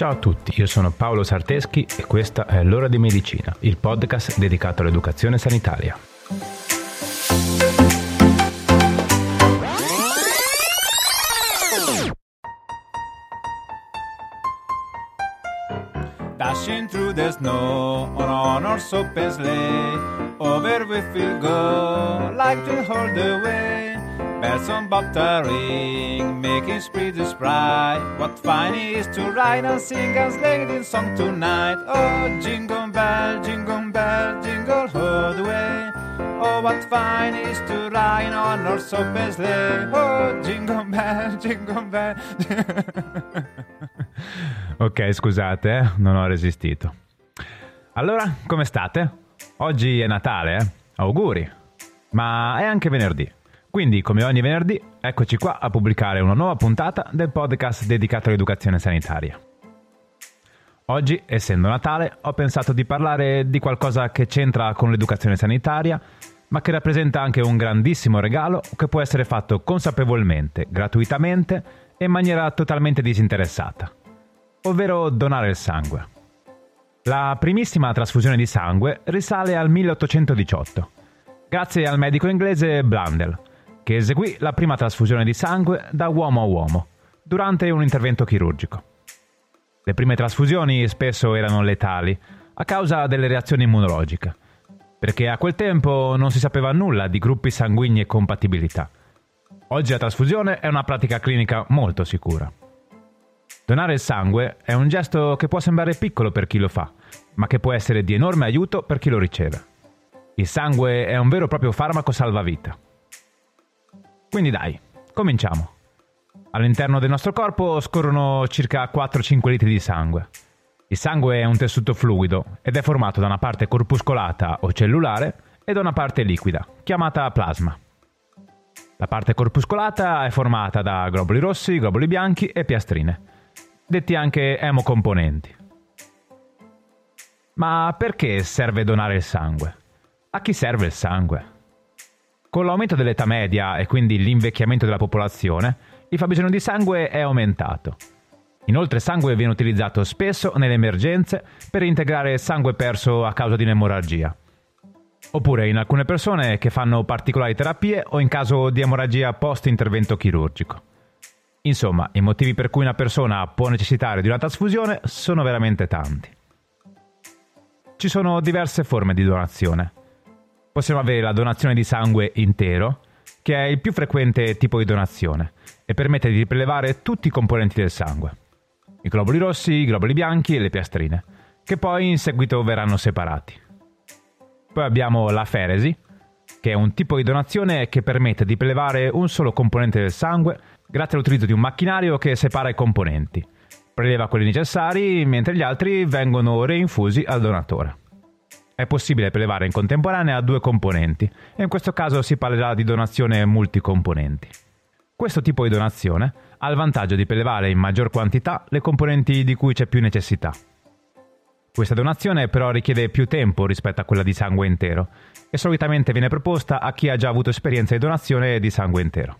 Ciao a tutti, io sono Paolo Sarteschi e questa è L'ora di medicina, il podcast dedicato all'educazione sanitaria. Dashing through the snow on our soapy sleigh, over we will go like to hold the way. Bells on bobtaring, making speed to spry. What fun it is to ride and sing a sleighing song tonight. Oh, jingle bell, jingle bell, jingle all the way. Oh, what fun it is to ride on our soapy sleigh. Oh, jingle bell, jingle bell. ok, scusate, eh? non ho resistito. Allora, come state? Oggi è Natale, eh? Auguri! Ma è anche venerdì. Quindi, come ogni venerdì, eccoci qua a pubblicare una nuova puntata del podcast dedicato all'educazione sanitaria. Oggi, essendo Natale, ho pensato di parlare di qualcosa che c'entra con l'educazione sanitaria, ma che rappresenta anche un grandissimo regalo che può essere fatto consapevolmente, gratuitamente e in maniera totalmente disinteressata, ovvero donare il sangue. La primissima trasfusione di sangue risale al 1818, grazie al medico inglese Blundell, che eseguì la prima trasfusione di sangue da uomo a uomo, durante un intervento chirurgico. Le prime trasfusioni spesso erano letali, a causa delle reazioni immunologiche, perché a quel tempo non si sapeva nulla di gruppi sanguigni e compatibilità. Oggi la trasfusione è una pratica clinica molto sicura. Donare il sangue è un gesto che può sembrare piccolo per chi lo fa, ma che può essere di enorme aiuto per chi lo riceve. Il sangue è un vero e proprio farmaco salvavita. Quindi dai, cominciamo. All'interno del nostro corpo scorrono circa 4-5 litri di sangue. Il sangue è un tessuto fluido ed è formato da una parte corpuscolata o cellulare e da una parte liquida, chiamata plasma. La parte corpuscolata è formata da globuli rossi, globuli bianchi e piastrine, detti anche emocomponenti. Ma perché serve donare il sangue? A chi serve il sangue? Con l'aumento dell'età media e quindi l'invecchiamento della popolazione, il fabbisogno di sangue è aumentato. Inoltre sangue viene utilizzato spesso nelle emergenze per integrare sangue perso a causa di un'emorragia. Oppure in alcune persone che fanno particolari terapie o in caso di emorragia post-intervento chirurgico. Insomma, i motivi per cui una persona può necessitare di una trasfusione sono veramente tanti. Ci sono diverse forme di donazione. Possiamo avere la donazione di sangue intero, che è il più frequente tipo di donazione e permette di prelevare tutti i componenti del sangue. I globuli rossi, i globuli bianchi e le piastrine, che poi in seguito verranno separati. Poi abbiamo la feresi, che è un tipo di donazione che permette di prelevare un solo componente del sangue grazie all'utilizzo di un macchinario che separa i componenti. Preleva quelli necessari, mentre gli altri vengono reinfusi al donatore. È possibile prelevare in contemporanea due componenti e in questo caso si parlerà di donazione multicomponenti. Questo tipo di donazione ha il vantaggio di prelevare in maggior quantità le componenti di cui c'è più necessità. Questa donazione però richiede più tempo rispetto a quella di sangue intero e solitamente viene proposta a chi ha già avuto esperienza di donazione di sangue intero.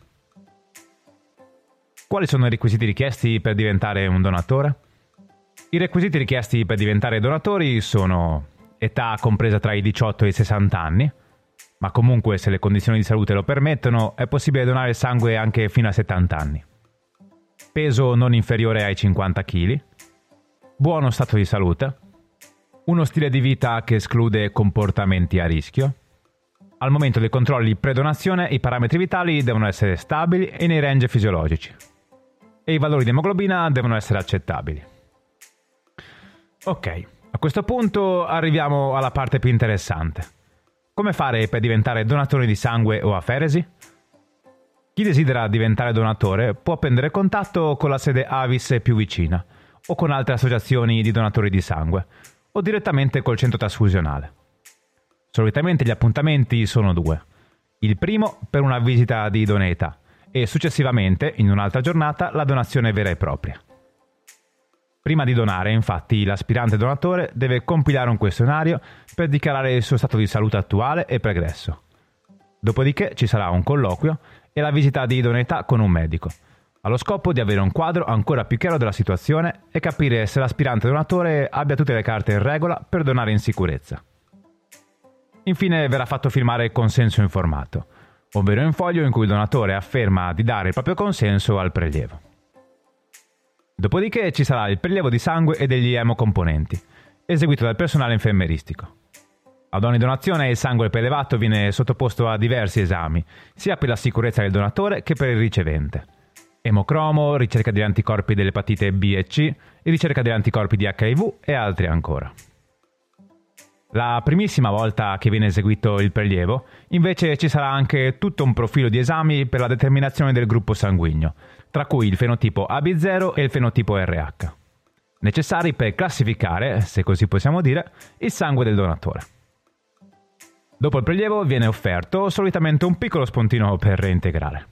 Quali sono i requisiti richiesti per diventare un donatore? I requisiti richiesti per diventare donatori sono età compresa tra i 18 e i 60 anni, ma comunque se le condizioni di salute lo permettono è possibile donare sangue anche fino a 70 anni. Peso non inferiore ai 50 kg, buono stato di salute, uno stile di vita che esclude comportamenti a rischio. Al momento dei controlli pre-donazione i parametri vitali devono essere stabili e nei range fisiologici e i valori di emoglobina devono essere accettabili. Ok, a questo punto arriviamo alla parte più interessante. Come fare per diventare donatore di sangue o aferesi? Chi desidera diventare donatore può prendere contatto con la sede Avis più vicina o con altre associazioni di donatori di sangue o direttamente col centro trasfusionale. Solitamente gli appuntamenti sono due. Il primo per una visita di idoneità e successivamente, in un'altra giornata, la donazione vera e propria. Prima di donare, infatti, l'aspirante donatore deve compilare un questionario per dichiarare il suo stato di salute attuale e pregresso. Dopodiché ci sarà un colloquio e la visita di idoneità con un medico, allo scopo di avere un quadro ancora più chiaro della situazione e capire se l'aspirante donatore abbia tutte le carte in regola per donare in sicurezza. Infine verrà fatto firmare il consenso informato, ovvero un foglio in cui il donatore afferma di dare il proprio consenso al prelievo. Dopodiché ci sarà il prelievo di sangue e degli emocomponenti, eseguito dal personale infermeristico. Ad ogni donazione il sangue prelevato viene sottoposto a diversi esami, sia per la sicurezza del donatore che per il ricevente. Emocromo, ricerca degli anticorpi dell'epatite B e C, ricerca degli anticorpi di HIV e altri ancora. La primissima volta che viene eseguito il prelievo, invece ci sarà anche tutto un profilo di esami per la determinazione del gruppo sanguigno, tra cui il fenotipo AB0 e il fenotipo RH, necessari per classificare, se così possiamo dire, il sangue del donatore. Dopo il prelievo viene offerto solitamente un piccolo spuntino per reintegrare.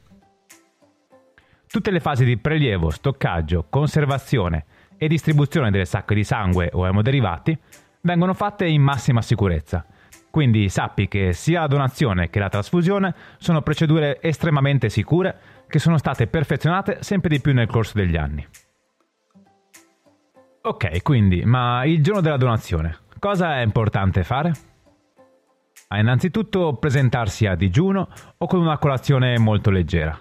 Tutte le fasi di prelievo, stoccaggio, conservazione e distribuzione delle sacche di sangue o emoderivati vengono fatte in massima sicurezza. Quindi sappi che sia la donazione che la trasfusione sono procedure estremamente sicure che sono state perfezionate sempre di più nel corso degli anni. Ok, quindi, ma il giorno della donazione, cosa è importante fare? Ah, innanzitutto presentarsi a digiuno o con una colazione molto leggera.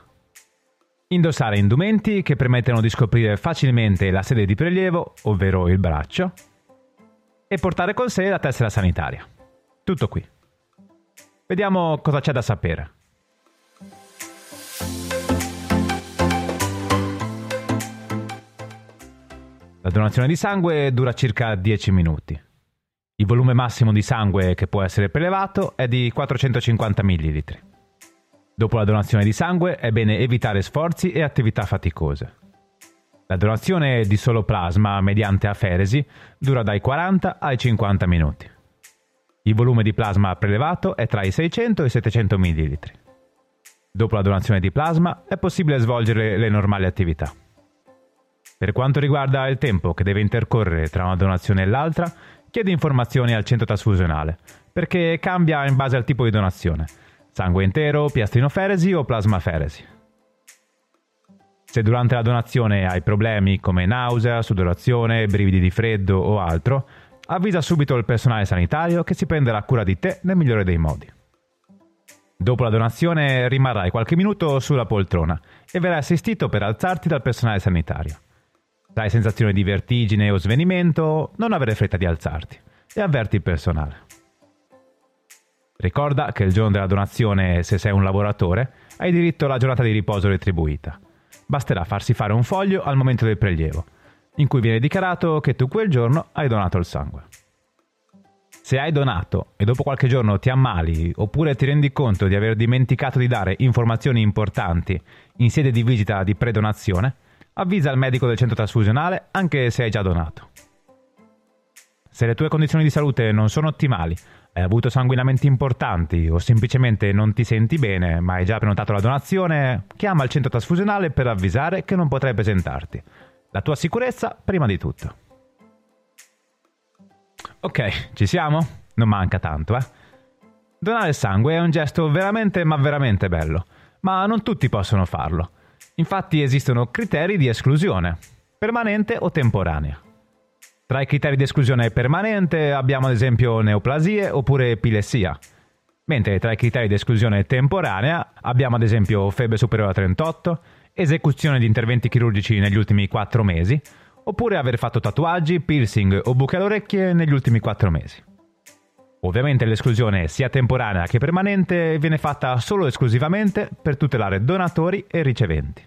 Indossare indumenti che permettono di scoprire facilmente la sede di prelievo, ovvero il braccio, e portare con sé la tessera sanitaria. Tutto qui. Vediamo cosa c'è da sapere. La donazione di sangue dura circa 10 minuti. Il volume massimo di sangue che può essere prelevato è di 450 ml. Dopo la donazione di sangue è bene evitare sforzi e attività faticose. La donazione di solo plasma mediante aferesi dura dai 40 ai 50 minuti. Il volume di plasma prelevato è tra i 600 e i 700 ml. Dopo la donazione di plasma è possibile svolgere le normali attività. Per quanto riguarda il tempo che deve intercorrere tra una donazione e l'altra, chiedi informazioni al centro trasfusionale, perché cambia in base al tipo di donazione sangue intero, piastrinoferesi o plasmaferesi. Se durante la donazione hai problemi come nausea, sudorazione, brividi di freddo o altro, avvisa subito il personale sanitario che si prenderà cura di te nel migliore dei modi. Dopo la donazione rimarrai qualche minuto sulla poltrona e verrai assistito per alzarti dal personale sanitario. Hai sensazione di vertigine o svenimento, non avere fretta di alzarti e avverti il personale. Ricorda che il giorno della donazione, se sei un lavoratore, hai diritto alla giornata di riposo retribuita. Basterà farsi fare un foglio al momento del prelievo, in cui viene dichiarato che tu quel giorno hai donato il sangue. Se hai donato e dopo qualche giorno ti ammali oppure ti rendi conto di aver dimenticato di dare informazioni importanti in sede di visita di predonazione, avvisa il medico del centro trasfusionale anche se hai già donato. Se le tue condizioni di salute non sono ottimali hai avuto sanguinamenti importanti o semplicemente non ti senti bene ma hai già prenotato la donazione, chiama il centro trasfusionale per avvisare che non potrai presentarti. La tua sicurezza prima di tutto. Ok, ci siamo? Non manca tanto, eh? Donare sangue è un gesto veramente ma veramente bello, ma non tutti possono farlo. Infatti esistono criteri di esclusione, permanente o temporanea. Tra i criteri di esclusione permanente abbiamo ad esempio neoplasie oppure epilessia, mentre tra i criteri di esclusione temporanea abbiamo ad esempio febbre superiore a 38, esecuzione di interventi chirurgici negli ultimi 4 mesi, oppure aver fatto tatuaggi, piercing o buche alle orecchie negli ultimi 4 mesi. Ovviamente l'esclusione sia temporanea che permanente viene fatta solo e esclusivamente per tutelare donatori e riceventi.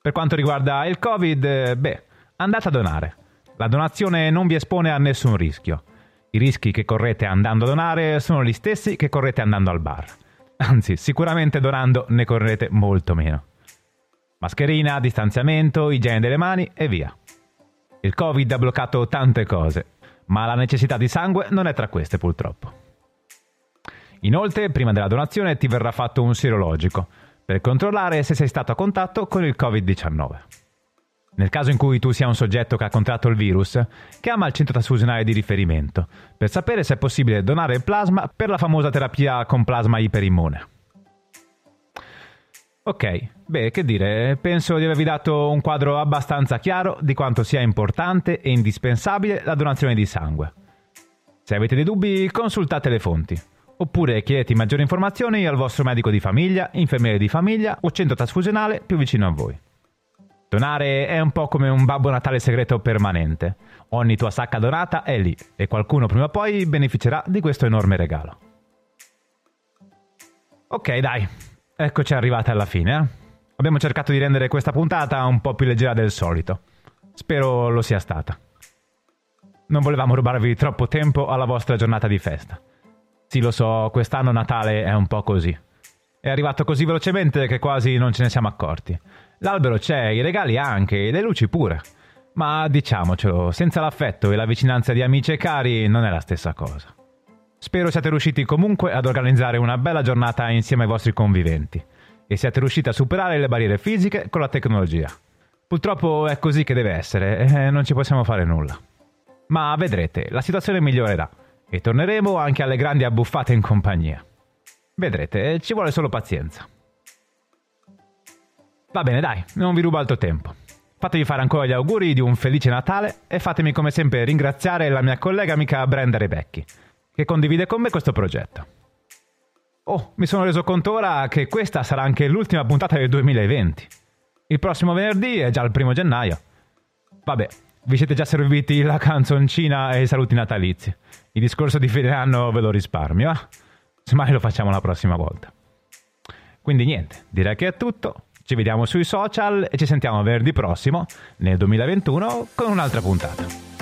Per quanto riguarda il Covid, beh, andate a donare. La donazione non vi espone a nessun rischio. I rischi che correte andando a donare sono gli stessi che correte andando al bar. Anzi, sicuramente donando ne correte molto meno. Mascherina, distanziamento, igiene delle mani e via. Il Covid ha bloccato tante cose, ma la necessità di sangue non è tra queste purtroppo. Inoltre, prima della donazione ti verrà fatto un sierologico per controllare se sei stato a contatto con il Covid-19. Nel caso in cui tu sia un soggetto che ha contratto il virus, chiama il centro trasfusionale di riferimento per sapere se è possibile donare il plasma per la famosa terapia con plasma iperimmune. Ok, beh, che dire, penso di avervi dato un quadro abbastanza chiaro di quanto sia importante e indispensabile la donazione di sangue. Se avete dei dubbi, consultate le fonti. Oppure chiedete maggiori informazioni al vostro medico di famiglia, infermiere di famiglia o centro trasfusionale più vicino a voi. Donare è un po' come un Babbo Natale segreto permanente. Ogni tua sacca donata è lì e qualcuno prima o poi beneficerà di questo enorme regalo. Ok, dai, eccoci arrivati alla fine. Eh? Abbiamo cercato di rendere questa puntata un po' più leggera del solito. Spero lo sia stata. Non volevamo rubarvi troppo tempo alla vostra giornata di festa. Sì, lo so, quest'anno Natale è un po' così. È arrivato così velocemente che quasi non ce ne siamo accorti. L'albero c'è, i regali anche, le luci pure. Ma diciamocelo, senza l'affetto e la vicinanza di amici e cari non è la stessa cosa. Spero siate riusciti comunque ad organizzare una bella giornata insieme ai vostri conviventi e siate riusciti a superare le barriere fisiche con la tecnologia. Purtroppo è così che deve essere e non ci possiamo fare nulla. Ma vedrete, la situazione migliorerà e torneremo anche alle grandi abbuffate in compagnia. Vedrete, ci vuole solo pazienza. Va bene, dai, non vi rubo altro tempo. Fatevi fare ancora gli auguri di un felice Natale e fatemi come sempre ringraziare la mia collega amica Brenda Rebecchi, che condivide con me questo progetto. Oh, mi sono reso conto ora che questa sarà anche l'ultima puntata del 2020. Il prossimo venerdì è già il primo gennaio. Vabbè, vi siete già serviti la canzoncina e i saluti natalizi. Il discorso di fine anno ve lo risparmio, eh? Semmai lo facciamo la prossima volta. Quindi niente, direi che è tutto. Ci vediamo sui social e ci sentiamo venerdì prossimo, nel 2021, con un'altra puntata.